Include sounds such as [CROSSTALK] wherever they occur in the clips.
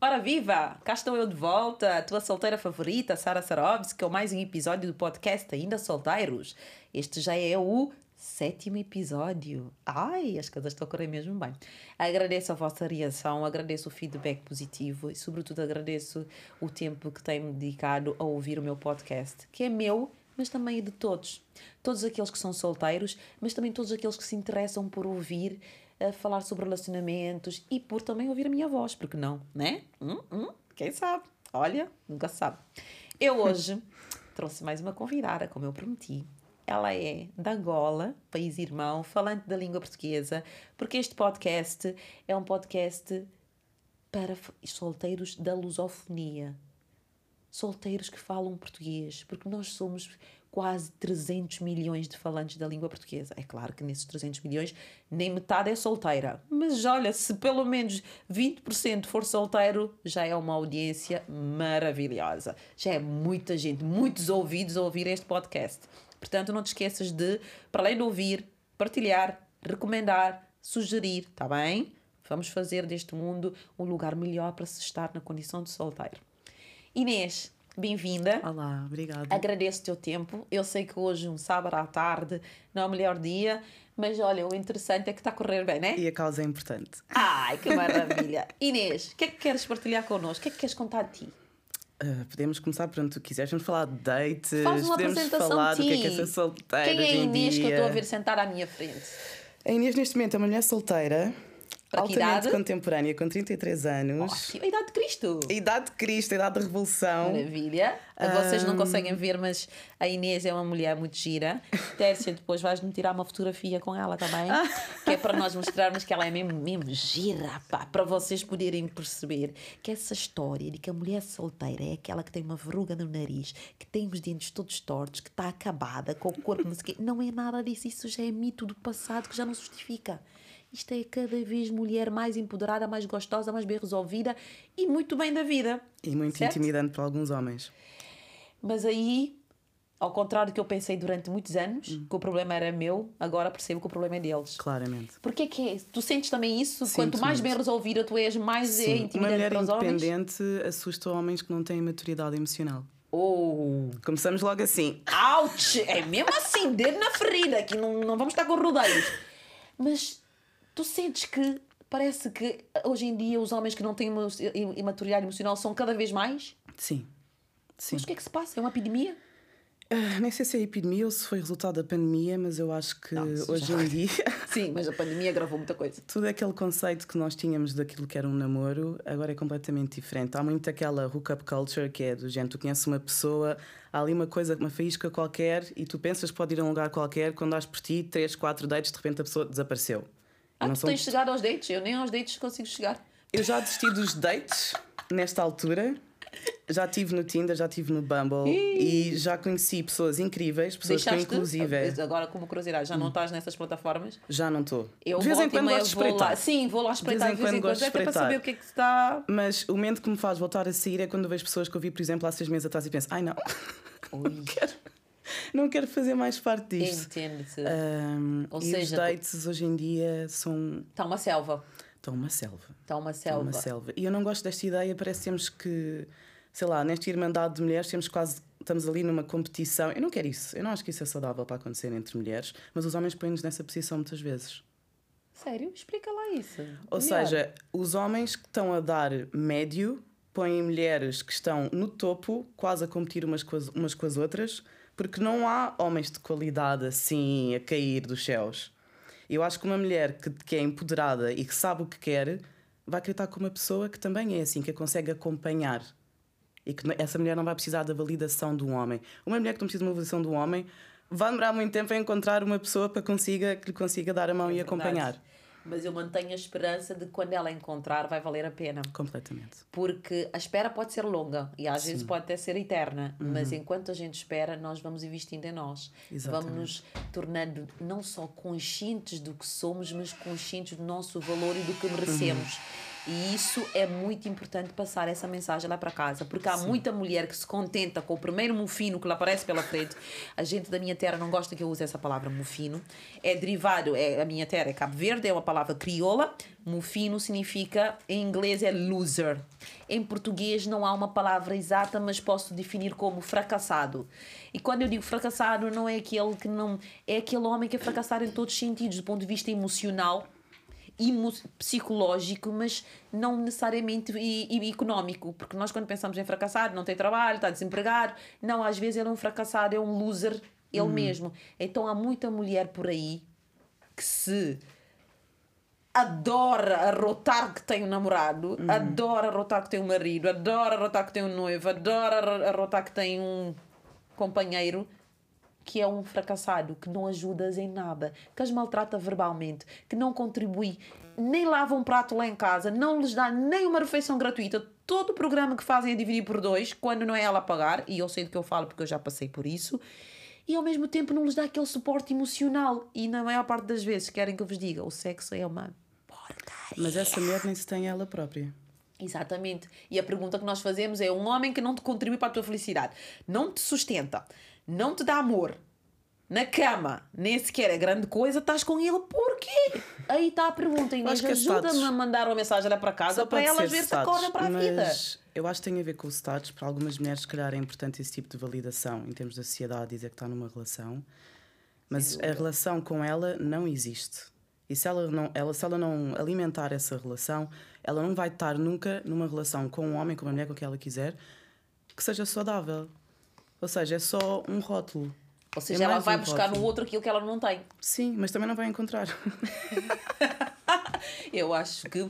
Ora viva! Cá estou eu de volta, a tua solteira favorita, Sara Sarovski, com mais um episódio do podcast Ainda Solteiros. Este já é o sétimo episódio. Ai, as coisas estão a correr mesmo bem. Agradeço a vossa reação, agradeço o feedback positivo e, sobretudo, agradeço o tempo que têm dedicado a ouvir o meu podcast, que é meu, mas também é de todos. Todos aqueles que são solteiros, mas também todos aqueles que se interessam por ouvir a falar sobre relacionamentos e por também ouvir a minha voz, porque não, né? Hum, hum, quem sabe? Olha, nunca sabe. Eu [LAUGHS] hoje trouxe mais uma convidada, como eu prometi. Ela é da Angola, país irmão, falante da língua portuguesa, porque este podcast é um podcast para solteiros da lusofonia. Solteiros que falam português, porque nós somos quase 300 milhões de falantes da língua portuguesa. É claro que nesses 300 milhões nem metade é solteira, mas olha, se pelo menos 20% for solteiro, já é uma audiência maravilhosa. Já é muita gente, muitos ouvidos a ouvir este podcast. Portanto, não te esqueças de, para além de ouvir, partilhar, recomendar, sugerir, tá bem? Vamos fazer deste mundo um lugar melhor para se estar na condição de solteiro. Inês, bem-vinda. Olá, obrigada. Agradeço o teu tempo. Eu sei que hoje, um sábado à tarde, não é o melhor dia, mas olha, o interessante é que está a correr bem, né? E a causa é importante. Ai, que maravilha! [LAUGHS] Inês, o que é que queres partilhar connosco? O que é que queres contar de ti? Uh, podemos começar por onde tu quiseres. Vamos falar de dates, Faz uma podemos apresentação falar de do que é que é ser solteira. Quem é a Inês que eu estou a ver sentar à minha frente? A Inês, neste momento, é uma mulher solteira, Para altamente contemporânea, com 33 anos. Ótimo, a idade de Cristo! A idade de Cristo, a idade da Revolução. Maravilha. Vocês não conseguem ver, mas a Inês é uma mulher muito gira. Tércia, depois vais-me tirar uma fotografia com ela também. [LAUGHS] Que é para nós mostrarmos que ela é mesmo, mesmo gira, pá, para vocês poderem perceber que essa história de que a mulher solteira é aquela que tem uma verruga no nariz, que tem os dentes todos tortos, que está acabada, com o corpo não sei o quê. Não é nada disso. Isso já é mito do passado que já não se justifica. Isto é cada vez mulher mais empoderada, mais gostosa, mais bem resolvida e muito bem da vida. E muito Certo? intimidante para alguns homens. Mas aí, ao contrário do que eu pensei durante muitos anos, Hum. que o problema era meu, agora percebo que o problema é deles. Claramente. Porquê que é? Tu sentes também isso? Sinto Quanto mais muito. bem resolvida tu és, mais é Sim, uma intimidante mulher para os homens? independente assusta homens que não têm maturidade emocional. Oh! Começamos logo assim. Ouch! É mesmo assim, dedo na ferida, que não, não vamos estar com rodeios. Mas tu sentes que parece que hoje em dia os homens que não têm imaturidade emocional são cada vez mais? Sim. Sim. Mas o que é que se passa? É uma epidemia? Ah, nem sei se é epidemia ou se foi resultado da pandemia, mas eu acho que Não, hoje já- em dia [LAUGHS] Sim, mas a pandemia agravou muita coisa. tudo aquele conceito que nós tínhamos daquilo que era um namoro agora é completamente diferente. Há muito aquela hookup culture que é do género, tu conheces uma pessoa, há ali uma coisa, uma faísca qualquer e tu pensas que pode ir a um lugar qualquer, quando dás por ti, três, quatro dates, de repente a pessoa desapareceu. Ah, Não tu são- tens chegado aos dates? Eu nem aos dates consigo chegar. Eu já desisti dos dates nesta altura. Já estive no Tinder, já estive no Bumble e já conheci pessoas incríveis, pessoas que inclusive é- Agora, como curiosidade, já não estás nessas plataformas? já não estou. Eu De vez em quando gosto de vou lá. espreitar. Sim, vou lá espreitar De vez em quando gosto de para saber o que é que está. Mas o momento que me faz voltar a sair é quando vejo pessoas que eu vi, por exemplo, há seis meses atrás e penso, ai não, [LAUGHS] Ui, quero- não quero fazer mais parte disto. entende-se. Ahm, Ou e os seja, dates hoje em dia são. Está uma selva. estão uma selva. Está uma Estão selva. uma selva. E eu não gosto desta ideia, parece que temos que, sei lá, nesta irmandade de mulheres, temos quase. Estamos ali numa competição. Eu não quero isso. Eu não acho que isso é saudável para acontecer entre mulheres, mas os homens põem-nos nessa posição muitas vezes. Sério? Explica lá isso. Ou Melhor. seja, os homens que estão a dar médio põem mulheres que estão no topo, quase a competir umas com as, umas com as outras, porque não há homens de qualidade assim a cair dos céus. Eu acho que uma mulher que, que é empoderada e que sabe o que quer vai querer estar com uma pessoa que também é assim, que a consegue acompanhar. E que essa mulher não vai precisar da validação de um homem. Uma mulher que não precisa de uma validação de um homem vai demorar muito tempo a encontrar uma pessoa para consiga, que lhe consiga dar a mão e É verdade. acompanhar. Mas eu mantenho a esperança de que quando ela encontrar vai valer a pena. Completamente. Porque a espera pode ser longa e às vezes pode até ser eterna, Uhum. mas enquanto a gente espera, nós vamos investindo em nós. Exatamente. Vamos nos tornando não só conscientes do que somos, mas conscientes do nosso valor e do que merecemos. E isso é muito importante passar essa mensagem lá para casa, porque há muita mulher que se contenta com o primeiro mufino que lhe aparece pela frente. A gente da minha terra não gosta que eu use essa palavra mufino. É derivado, é, a minha terra é Cabo Verde, é uma palavra crioula. Mufino significa, em inglês é loser. Em português não há uma palavra exata, mas posso definir como fracassado. E quando eu digo fracassado, não é aquele que não. É aquele homem que é fracassado em todos os sentidos, do ponto de vista emocional psicológico, mas não necessariamente e, económico, porque nós quando pensamos em fracassado, não tem trabalho, está desempregado, não, às vezes ele é um fracassado, é um loser ele uhum. mesmo. Então há muita mulher por aí que se adora arrotar que tem um namorado, uhum. adora arrotar que tem um marido, adora arrotar que tem um noivo, adora arrotar que tem um companheiro que é um fracassado, que não ajudas em nada, que as maltrata verbalmente, que não contribui, nem lava um prato lá em casa, não lhes dá nem uma refeição gratuita. Todo o programa que fazem é dividir por dois, quando não é ela a pagar, e eu sei do que eu falo porque eu já passei por isso, e ao mesmo tempo não lhes dá aquele suporte emocional. E na maior parte das vezes querem que eu vos diga: o sexo é uma porcaria. Mas essa mulher nem se tem ela própria. Exatamente. E a pergunta que nós fazemos é: um homem que não te contribui para a tua felicidade, não te sustenta, não te dá amor, na cama, nem sequer é grande coisa, estás com ele porquê? Aí está a pergunta, Inês, é ajuda-me a mandar uma mensagem lá para casa para elas ver se acordam para a vida. Eu acho que tem a ver com os status. Para algumas mulheres, se calhar, é importante esse tipo de validação em termos da sociedade, dizer que está numa relação. Mas a relação com ela não existe. E se ela, não, ela, se ela não alimentar essa relação, ela não vai estar nunca numa relação com um homem, com uma mulher, com quem ela quiser, que seja saudável. Ou seja, é só um rótulo. Ou seja, é ela vai um buscar rótulo. no outro aquilo que ela não tem. Sim, mas também não vai encontrar. [LAUGHS] Eu acho que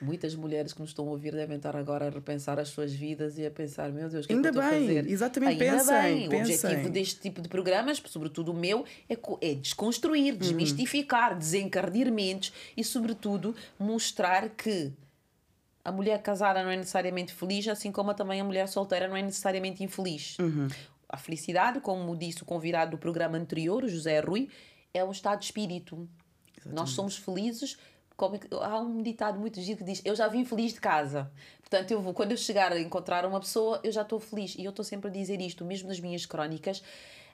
muitas mulheres que nos estão a ouvir devem estar agora a repensar as suas vidas e a pensar, meu Deus, o que Ainda é que eu bem, fazer? Exatamente, Ainda pensem, bem. O objetivo deste tipo de programas, sobretudo o meu, é, é desconstruir, uhum. desmistificar, uhum. desencardir mentes e, sobretudo, mostrar que a mulher casada não é necessariamente feliz, assim como também a mulher solteira não é necessariamente infeliz. Uhum. A felicidade, como disse o convidado do programa anterior, José Rui, é um estado de espírito. Exatamente. Nós somos felizes. Como, é há um ditado muito giro que diz: Eu já vim feliz de casa. Portanto, eu vou, quando eu chegar a encontrar uma pessoa, eu já estou feliz. E eu estou sempre a dizer isto, mesmo nas minhas crónicas.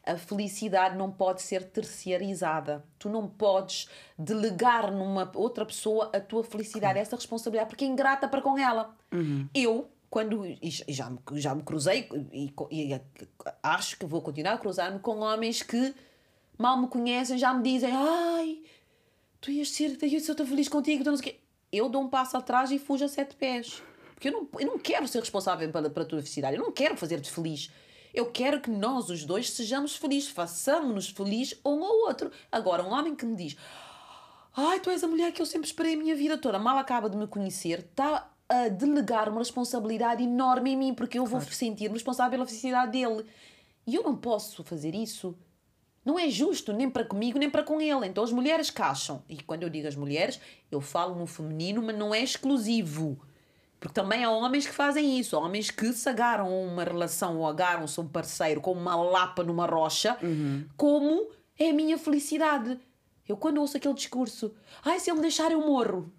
A felicidade não pode ser terciarizada. Tu não podes delegar numa outra pessoa a tua felicidade, essa responsabilidade, porque é ingrata para com ela. Uhum. Eu quando e já, me, já me cruzei e, e, acho que vou continuar a cruzar-me com homens que mal me conhecem já me dizem ai tu ias ser, eu estou feliz contigo não sei eu dou um passo atrás e fujo a sete pés porque eu não, eu não quero ser responsável pela, pela tua felicidade eu não quero fazer-te feliz eu quero que nós os dois sejamos felizes façamos-nos felizes um ao outro agora um homem que me diz ai tu és a mulher que eu sempre esperei a minha vida toda mal acaba de me conhecer está a delegar uma responsabilidade enorme em mim, porque eu claro. vou sentir-me responsável pela felicidade dele. E eu não posso fazer isso. Não é justo, nem para comigo, nem para com ele. Então as mulheres cacham. E quando eu digo as mulheres, eu falo no feminino, mas não é exclusivo. Porque também há homens que fazem isso. Homens que se agarram a uma relação ou agarram-se a um parceiro como uma lapa numa rocha, uhum. como é a minha felicidade. Eu quando ouço aquele discurso, ai, se ele me deixar eu morro.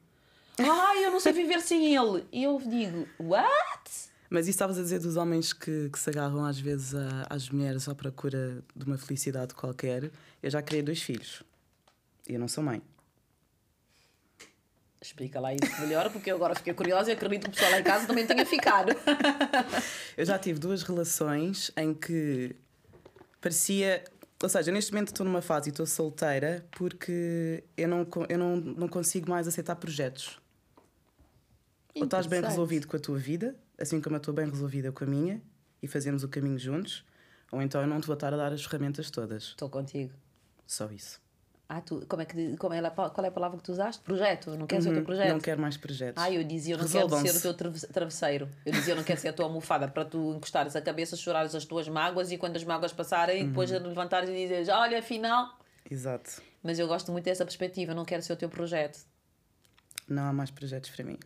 [LAUGHS] Ai, eu não sei viver sem ele. E eu digo, what? Mas isso estavas a dizer dos homens que, que se agarram às vezes a, às mulheres à procura de uma felicidade qualquer. Eu já criei dois filhos. E eu não sou mãe. Explica lá isso melhor, porque eu agora fiquei curiosa e acredito que o pessoal lá em casa também tenha ficado. [LAUGHS] eu já tive duas relações em que parecia. Ou seja, neste momento estou numa fase e estou solteira porque eu não, eu não, não consigo mais aceitar projetos. Ou estás bem resolvido com a tua vida, assim como eu estou bem resolvida com a minha, e fazemos o caminho juntos, ou então eu não te vou estar a dar as ferramentas todas. Estou contigo. Só isso. Ah, tu, como é que, como é, qual é a palavra que tu usaste? Projeto? Não queres uhum, o teu projeto? Não quero mais projetos. Ah, eu dizia, eu não quero ser o teu travesseiro. Eu dizia, eu não quero ser a tua almofada para tu encostares a cabeça, chorares as tuas mágoas e quando as mágoas passarem, uhum. depois levantares e dizes, olha, afinal. Exato. Mas eu gosto muito dessa perspectiva, não quero ser o teu projeto. Não há mais projetos para mim.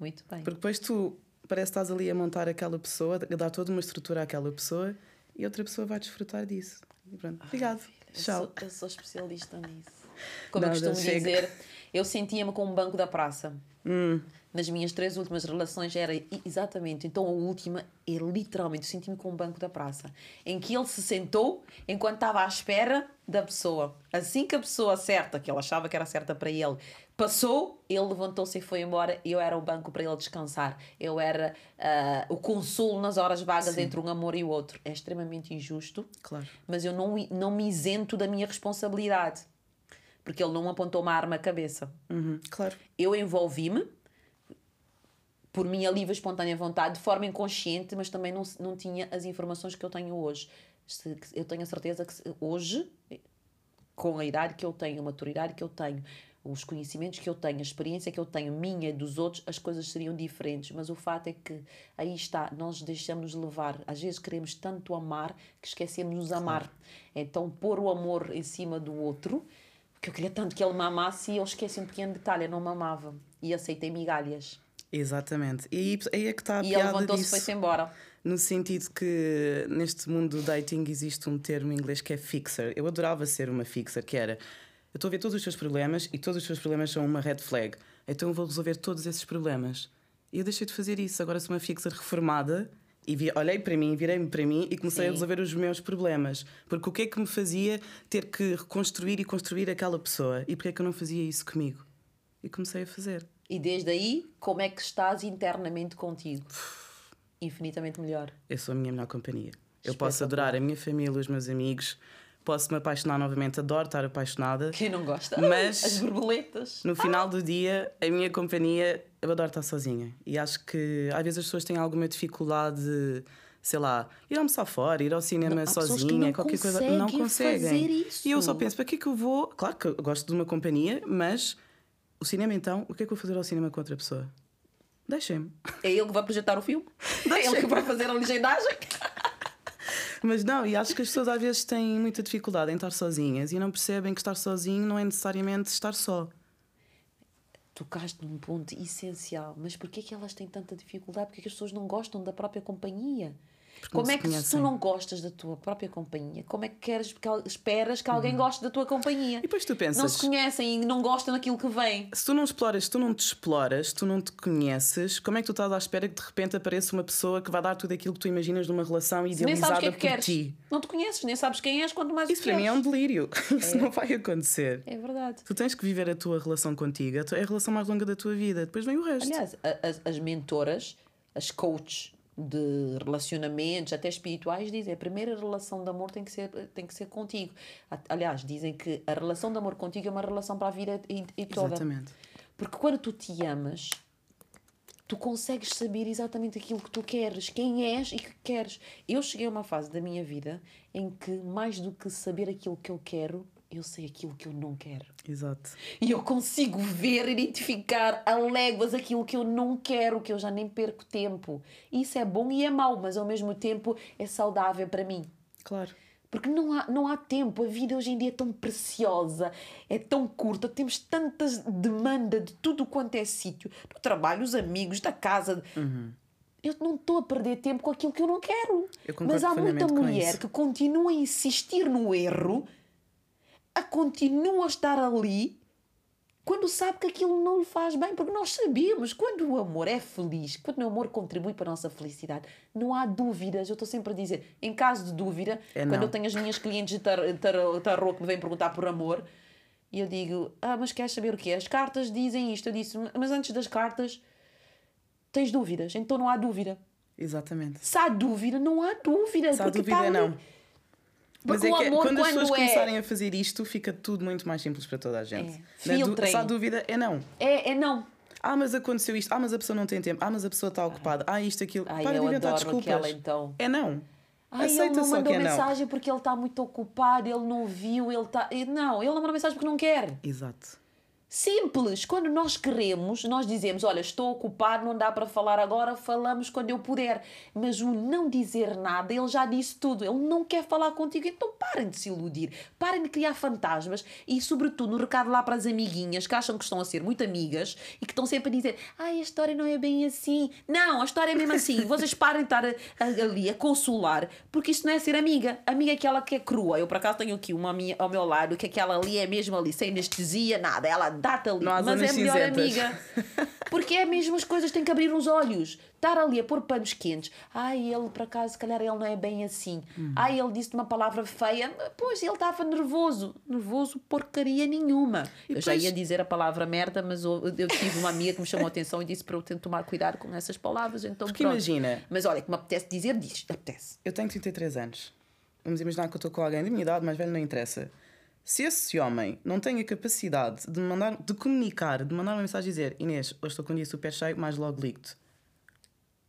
Muito bem. Porque depois tu parece que estás ali a montar aquela pessoa, a dar toda uma estrutura àquela pessoa e outra pessoa vai desfrutar disso. E pronto, obrigado. Tchau. Eu sou, eu sou, especialista nisso. Como Nada, eu costumo chega. dizer, eu sentia-me como um banco da praça. Hum. nas minhas três últimas relações era exatamente. Então a última é literalmente, senti-me com um banco da praça, em que ele se sentou enquanto estava à espera da pessoa. Assim que a pessoa certa, que ele achava que era certa para ele, passou, ele levantou-se e foi embora. Eu era o banco para ele descansar. Eu era uh, o consolo nas horas vagas Sim. entre um amor e o outro. É extremamente injusto, claro. mas eu não, não me isento da minha responsabilidade. Porque ele não apontou uma arma à cabeça. Uhum, claro. Eu envolvi-me, por minha livre espontânea vontade, de forma inconsciente, mas também não, não tinha as informações que eu tenho hoje. Eu tenho a certeza que hoje, com a idade que eu tenho, a maturidade que eu tenho, os conhecimentos que eu tenho, a experiência que eu tenho, minha e dos outros, as coisas seriam diferentes. Mas o fato é que aí está, nós deixamos levar. Às vezes queremos tanto amar que esquecemos nos amar. Então, pôr o amor em cima do outro, porque eu queria tanto que ele me amasse e eu esqueci um pequeno detalhe, eu não me amava. E aceitei migalhas. Exatamente. E aí é que está a e piada ele levantou-se e foi-se embora. No sentido que neste mundo do dating existe um termo em inglês que é fixer. Eu adorava ser uma fixer, que era eu estou a ver todos os teus problemas e todos os teus problemas são uma red flag. Então eu vou resolver todos esses problemas. E eu deixei de fazer isso. Agora sou uma fixer reformada e vi, olhei para mim, virei-me para mim e comecei Sim. a resolver os meus problemas. Porque o que é que me fazia ter que reconstruir e construir aquela pessoa? E porquê é que eu não fazia isso comigo? E comecei a fazer. E desde aí, como é que estás internamente contigo? Infinitamente melhor. Eu sou a minha melhor companhia. Eu posso adorar a minha família, os meus amigos, posso me apaixonar novamente, adoro estar apaixonada. Quem não gosta? Mas as borboletas. No final do dia, a minha companhia, eu adoro estar sozinha. E acho que às vezes as pessoas têm alguma dificuldade, sei lá, ir almoçar fora, ir ao cinema não, sozinha, qualquer coisa. Não conseguem. E eu só penso, para que é que eu vou? Claro que eu gosto de uma companhia, mas o cinema então, o que é que eu vou fazer ao cinema com outra pessoa? Deixem-me. É ele que vai projetar o filme? [LAUGHS] É ele que vai fazer a legendagem? [LAUGHS] Mas não, e acho que as pessoas às vezes têm muita dificuldade em estar sozinhas e não percebem que estar sozinho não é necessariamente estar só. Tocaste num ponto essencial, mas porquê que elas têm tanta dificuldade? Porque as pessoas não gostam da própria companhia? Como é que se tu não gostas da tua própria companhia, como é que queres que, esperas que alguém uhum. goste da tua companhia? E depois tu pensas. Não se conhecem e não gostam daquilo que vem. Se tu não exploras, se tu não te exploras, se tu não te conheces, como é que tu estás à espera que de repente apareça uma pessoa que vai dar tudo aquilo que tu imaginas numa relação idealizada nem sabes que é que por ti? Não te conheces, nem sabes quem és, quanto mais Isso para mim é um delírio. [LAUGHS] Isso é. não vai acontecer. É verdade. Tu tens que viver a tua relação contigo, é a relação mais longa da tua vida, depois vem o resto. Aliás, as, as mentoras, as coaches de relacionamentos, até espirituais, dizem a primeira relação de amor tem que ser, tem que ser contigo. Aliás, dizem que a relação de amor contigo é uma relação para a vida e, e toda. Exatamente. Porque quando tu te amas, tu consegues saber exatamente aquilo que tu queres, quem és e que queres. Eu cheguei a uma fase da minha vida em que, mais do que saber aquilo que eu quero, eu sei aquilo que eu não quero. Exato. E eu consigo ver, identificar a léguas aquilo que eu não quero, que eu já nem perco tempo. Isso é bom e é mau, mas ao mesmo tempo é saudável para mim. Claro. Porque não há, não há tempo, a vida hoje em dia é tão preciosa, é tão curta, temos tantas demanda de tudo quanto é sítio, do trabalho, os amigos, da casa. Uhum. Eu não estou a perder tempo com aquilo que eu não quero. Eu Mas há muita mulher que continua a insistir no erro a continua a estar ali quando sabe que aquilo não lhe faz bem, porque nós sabemos, quando o amor é feliz, quando o amor contribui para a nossa felicidade, não há dúvidas. Eu estou sempre a dizer, em caso de dúvida, é quando eu tenho as minhas clientes de tar, tar, tarô que me vêm perguntar por amor, e eu digo, ah, mas queres saber o que é? As cartas dizem isto. Eu disse, mas antes das cartas, tens dúvidas, então não há dúvida. Exatamente. Se há dúvida, não há dúvida. Se há dúvida, tá não. Mas é que quando, quando as pessoas é... começarem a fazer isto, fica tudo muito mais simples para toda a gente. É. Se há dúvida, é não. É, é não. Ah, mas aconteceu isto. Ah, mas a pessoa não tem tempo. Ah, mas a pessoa está ocupada. Ah, isto, aquilo. Ai, Para de inventar desculpas. Aquela, então. É não. Ai, Aceita ele não mandou é mensagem não. porque ele está muito ocupado, ele não viu, ele está. Não, ele não mandou mensagem porque não quer. Exato. Simples. Quando nós queremos, nós dizemos: Olha, estou ocupado, não dá para falar agora, falamos quando eu puder. Mas o não dizer nada, ele já disse tudo. Ele não quer falar contigo. Então parem de se iludir, parem de criar fantasmas e, sobretudo, no recado lá para as amiguinhas que acham que estão a ser muito amigas e que estão sempre a dizer: Ai, a história não é bem assim. Não, a história é mesmo assim. Vocês parem de estar ali a consolar, porque isto não é ser amiga. Amiga é aquela que é crua. Eu, por acaso, tenho aqui uma minha, ao meu lado que aquela ali é mesmo ali, sem anestesia, nada. Ela Não há mas é zonas melhor cinzentas. amiga. Porque é mesmo as coisas têm que abrir os olhos. Estar ali a pôr panos quentes. Ai, ele por acaso, se calhar ele não é bem assim. Hum. Ai, ele disse uma palavra feia. Pois, ele estava nervoso. Nervoso porcaria nenhuma. eu já ia dizer a palavra merda, mas eu, eu tive uma amiga que me chamou a atenção e disse para eu ter tomar cuidado com essas palavras. Então, Porque pronto. imagina, Mas olha, que me apetece dizer, diz. Apetece. eu tenho 33 anos. Vamos imaginar que eu estou com alguém da minha idade, mais velho não interessa. Se esse homem não tem a capacidade de mandar, de comunicar, de mandar uma mensagem e dizer Inês, hoje estou com um dia super cheio, mais logo ligo-te.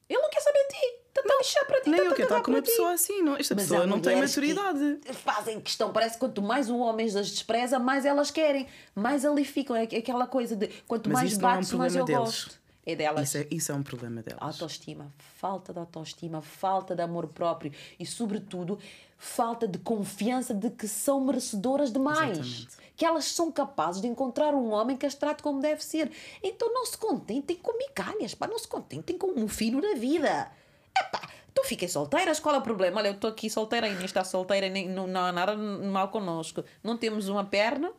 Ele não quer saber de ti. Está a lixar para ti. Nem está-te eu quero estar com uma pessoa assim, não? Esta Mas pessoa não tem maturidade. Fazem questão, parece que quanto mais o homem as despreza, mais elas querem, mais ali ficam. É aquela coisa de quanto mais é bates, mais eu gosto. É delas. Isso é, isso é um problema delas. Autoestima, falta de autoestima, falta de amor próprio e, sobretudo, falta de confiança de que são merecedoras demais. Exatamente. Que elas são capazes de encontrar um homem que as trate como deve ser. Então não se contentem com migalhas, pá, não se contentem com um filho da vida. Epá, tu fiquei solteiras, qual é o problema? Olha, eu estou aqui solteira, a Inês está solteira, nem, não, não há nada mal connosco. Não temos uma perna,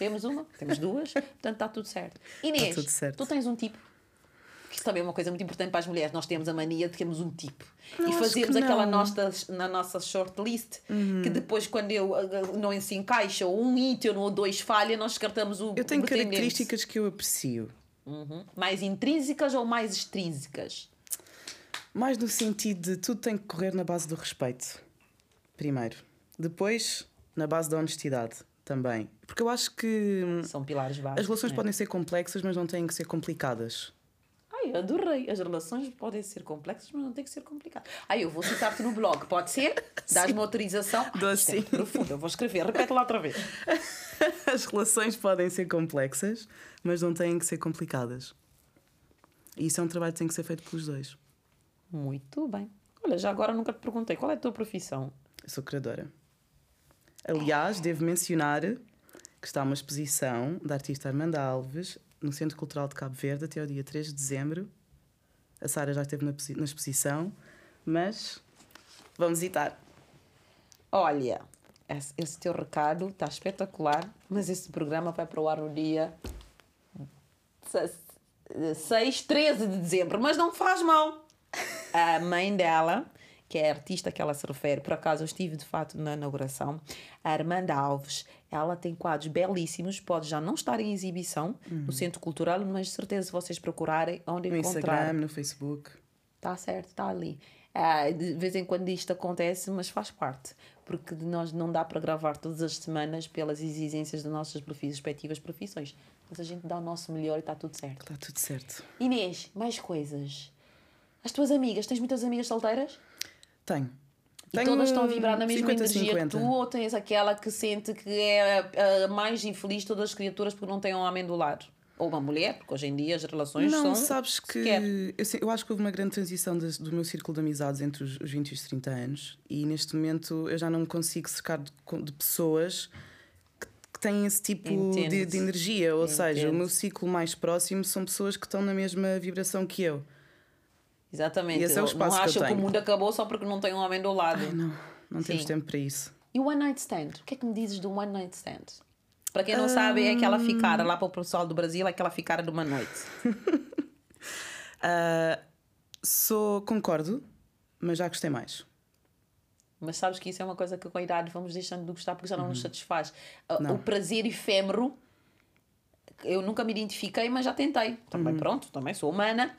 temos uma, temos duas, portanto está tudo certo. Inês, tudo certo. tu tens um tipo que isso também é uma coisa muito importante para as mulheres. Nós temos a mania de termos um tipo. Não, e fazemos que aquela. Uhum. nossa, na nossa shortlist, que depois, quando eu ah, ah, não se encaixa, ou um item ou dois falha, nós descartamos o Eu tenho características que eu aprecio. Uhum. Mais intrínsecas ou mais extrínsecas? Mais no sentido de tudo tem que correr na base do respeito. Primeiro. Depois, na base da honestidade também. Porque eu acho que São pilares básicos. as relações né? podem ser complexas, mas não têm que ser complicadas. Ai, adorei. As relações podem ser complexas, mas não têm que ser complicadas. Ai, eu vou citar-te no blog, pode ser? [LAUGHS] Dás-me autorização? Dou Isto é sim. profundo, eu vou escrever. Repete lá outra vez. [LAUGHS] As relações podem ser complexas, mas não têm que ser complicadas. E isso é um trabalho que tem que ser feito pelos dois. Muito bem. Olha, já agora nunca te perguntei qual é a tua profissão. Eu sou criadora. Aliás, devo mencionar que está uma exposição da artista Armanda Alves no Centro Cultural de Cabo Verde até ao dia 3 de dezembro. A Sara já esteve na, na exposição, mas vamos visitar. Olha, esse teu recado está espetacular, mas esse programa vai para o ar no dia 6, 13 de dezembro, mas não faz mal. A mãe dela, que é a artista que ela se refere, por acaso eu estive de fato na inauguração, a Armanda Alves, ela tem quadros belíssimos, pode já não estar em exibição no Centro Cultural, mas de certeza se vocês procurarem onde No encontrar. Instagram, no Facebook. Está certo, está ali. Ah, de vez em quando isto acontece, mas faz parte. Porque nós não dá para gravar todas as semanas pelas exigências das nossas respectivas profissões. Mas a gente dá o nosso melhor e está tudo certo. Está tudo certo. Inês, mais coisas. As tuas amigas, tens muitas amigas solteiras? Tenho. E todas estão a vibrar na mesma 50, energia 50. que tu? Ou tens aquela que sente que é a, mais infeliz de todas as criaturas porque não tem um homem do lado? Ou uma mulher, porque hoje em dia as relações Não, são... sabes que eu, sei- eu acho que houve uma grande transição das- do meu círculo de amizades entre os, os 20 e os 30 anos e neste momento eu já não me consigo cercar de, de pessoas que, têm esse tipo de, de energia. Ou seja, o meu ciclo mais próximo são pessoas que estão na mesma vibração que eu. Exatamente. E esse é o não espaço que eu acham que, o tenho. mundo acabou só porque não tem um homem do lado. Ai, não, não temos Sim. tempo para isso. E o one night stand? O que é que me dizes do one night stand? Para quem não sabe, é aquela ficara lá para o pessoal do Brasil, é aquela ficara de uma noite. [LAUGHS] Ah, sou, concordo, mas já gostei mais. Mas sabes que isso é uma coisa que com a idade vamos deixando de gostar porque já não nos satisfaz. Ah, Uhum. Não. O prazer efêmero, eu nunca me identifiquei, mas já tentei. Também Uhum. pronto, também sou humana.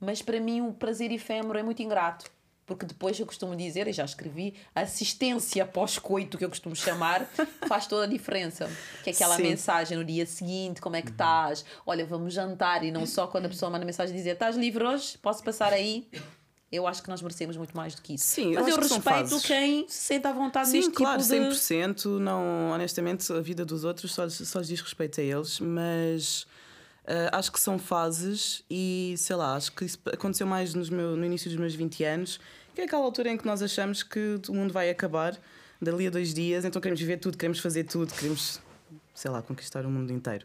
Mas para mim o prazer efêmero é muito ingrato. Porque depois eu costumo dizer, e já escrevi, a assistência pós-coito, que eu costumo chamar, [LAUGHS] faz toda a diferença. Que é aquela Sim. Uhum. mensagem no dia seguinte, como é que estás? Olha, vamos jantar. E não só quando a pessoa manda mensagem dizer, estás livre hoje? Posso passar aí? Eu acho que nós merecemos muito mais do que isso. Sim, eu Mas eu, são respeito quem se sente à vontade Sim, neste claro, tipo de... 100%. Não, honestamente, a vida dos outros só, só lhes diz respeito a eles, mas ah, acho que são fases e sei lá, acho que isso aconteceu mais nos meu, no início dos meus 20 anos, que é aquela altura em que nós achamos que o mundo vai acabar dali a dois dias, então queremos viver tudo, queremos fazer tudo, queremos, sei lá, conquistar o mundo inteiro.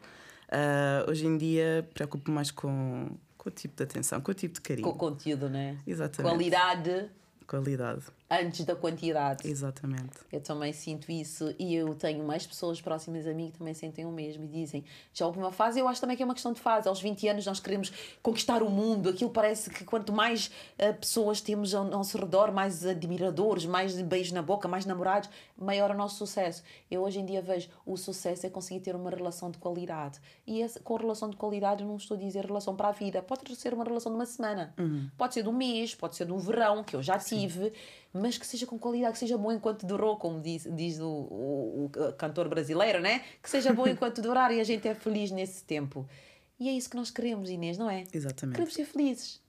Ah, hoje em dia preocupo-me mais com, com o tipo de atenção, com o tipo de carinho. Com o conteúdo, né? Exatamente. Qualidade. Qualidade. Antes da quantidade. Exatamente. Eu também sinto isso e eu tenho mais pessoas próximas a mim que também sentem o mesmo e dizem: já houve uma fase, eu acho também que é uma questão de fase. Aos 20 anos nós queremos conquistar o mundo, aquilo parece que quanto mais uh, pessoas temos ao nosso redor, mais admiradores, mais beijos na boca, mais namorados, maior o nosso sucesso. Eu hoje em dia vejo o sucesso é conseguir ter uma relação de qualidade. E essa, com relação de qualidade, eu não estou a dizer relação para a vida, pode ser uma relação de uma semana, uhum. pode ser de um mês, pode ser de um verão, que eu já tive. Mas que seja com qualidade, que seja bom enquanto durou, como diz, diz o, o, o cantor brasileiro, né? Que seja bom [LAUGHS] enquanto durar e a gente é feliz nesse tempo. E é isso que nós queremos, Inês, não é? Exatamente. Queremos ser felizes.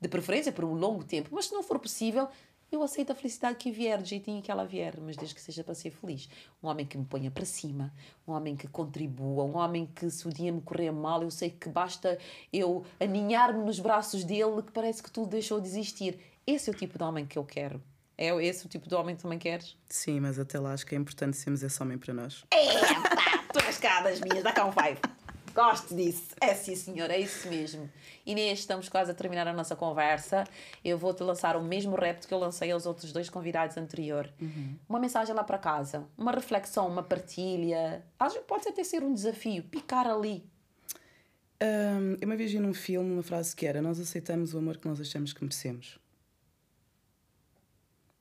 De preferência por um longo tempo, mas se não for possível, eu aceito a felicidade que vier, do jeitinho que ela vier, mas desde que seja para ser feliz. Um homem que me ponha para cima, um homem que contribua, um homem que se o dia me correr mal, eu sei que basta eu aninhar-me nos braços dele que parece que tudo deixou de existir. Esse é o tipo de homem que eu quero. É esse o tipo de homem que também queres? Sim, mas até lá acho que é importante sermos esse homem para nós. Epa, tu és cá das minhas, dá cá um five. Gosto disso. É sim, senhor, é isso mesmo. Inês, estamos quase a terminar a nossa conversa. Eu vou-te lançar o mesmo repto que eu lancei aos outros dois convidados anterior. Uhum. Uma mensagem lá para casa, uma reflexão, uma partilha. Pode até ser um desafio, picar ali. Um, eu uma vez vi num filme uma frase que era: Nós aceitamos o amor que nós achamos que merecemos.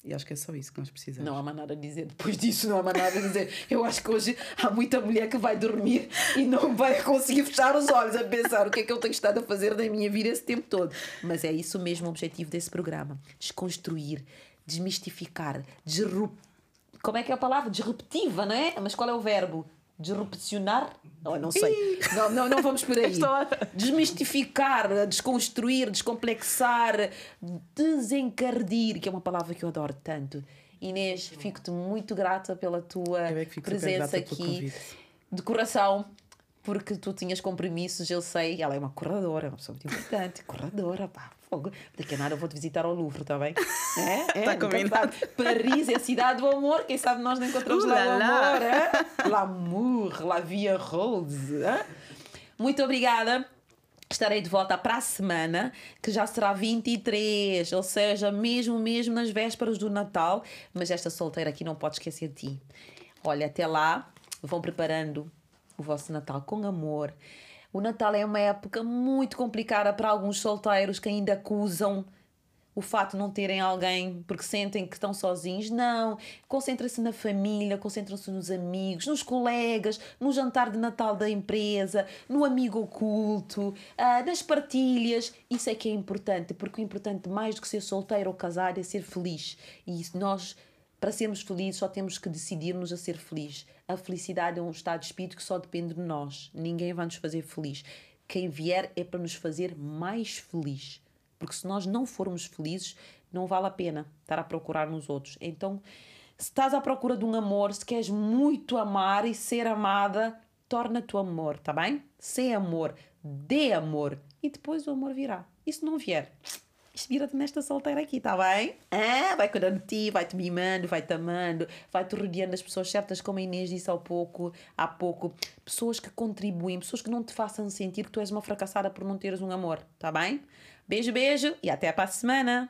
E acho que é só isso que nós precisamos. Não há mais nada a dizer. Depois disso, não há mais nada a dizer. Eu acho que hoje há muita mulher que vai dormir e não vai conseguir fechar os olhos a pensar o que é que eu tenho estado a fazer na minha vida esse tempo todo. Mas é isso mesmo o objetivo desse programa: desconstruir, desmistificar, disrup... Como é que é a palavra? Disruptiva, não é? Mas qual é o verbo? Disrupcionar. Oh, não sei. Não, não, não vamos por [LAUGHS] aí. Desmistificar, desconstruir, descomplexar, desencardir, que é uma palavra que eu adoro tanto. Inês, fico-te muito grata pela tua é presença aqui. De coração, porque tu tinhas compromissos, eu sei. Ela é uma corredora, uma pessoa muito importante. [LAUGHS] corredora, pá, fogo. Daqui a nada eu vou-te visitar ao Louvre, está bem? [LAUGHS] É, é, tá combinado. Paris é a cidade do amor, quem sabe nós não encontramos uh, lá, o amor, é? L'amour, la vie rose. É? Muito obrigada. Estarei de volta para a semana, que já será 23, ou seja, mesmo mesmo nas vésperas do Natal. Mas esta solteira aqui não pode esquecer de ti. Olha, até lá, vão preparando o vosso Natal com amor. O Natal é uma época muito complicada para alguns solteiros que ainda acusam o fato de não terem alguém porque sentem que estão sozinhos. Não. Concentra-se na família, concentra-se nos amigos, nos colegas, no jantar de Natal da empresa, no amigo oculto, uh, nas partilhas. Isso é que é importante, porque o importante mais do que ser solteiro ou casado é ser feliz. E nós, para sermos felizes, só temos que decidir-nos a ser felizes. A felicidade é um estado de espírito que só depende de nós. Ninguém vai nos fazer feliz. Quem vier é para nos fazer mais feliz. Porque se nós não formos felizes, não vale a pena estar a procurar nos outros. Então, se estás à procura de um amor, se queres muito amar e ser amada, torna-te amor, tá bem? Sê amor, dê amor e depois o amor virá. E se não vier, inspira-te nesta solteira aqui, tá bem? Ah, vai cuidando de ti, vai-te mimando, vai-te amando, vai-te rodeando das pessoas certas, como a Inês disse há pouco, há pouco. Pessoas que contribuem, pessoas que não te façam sentir que tu és uma fracassada por não teres um amor, tá bem? Beijo, beijo e até para a semana!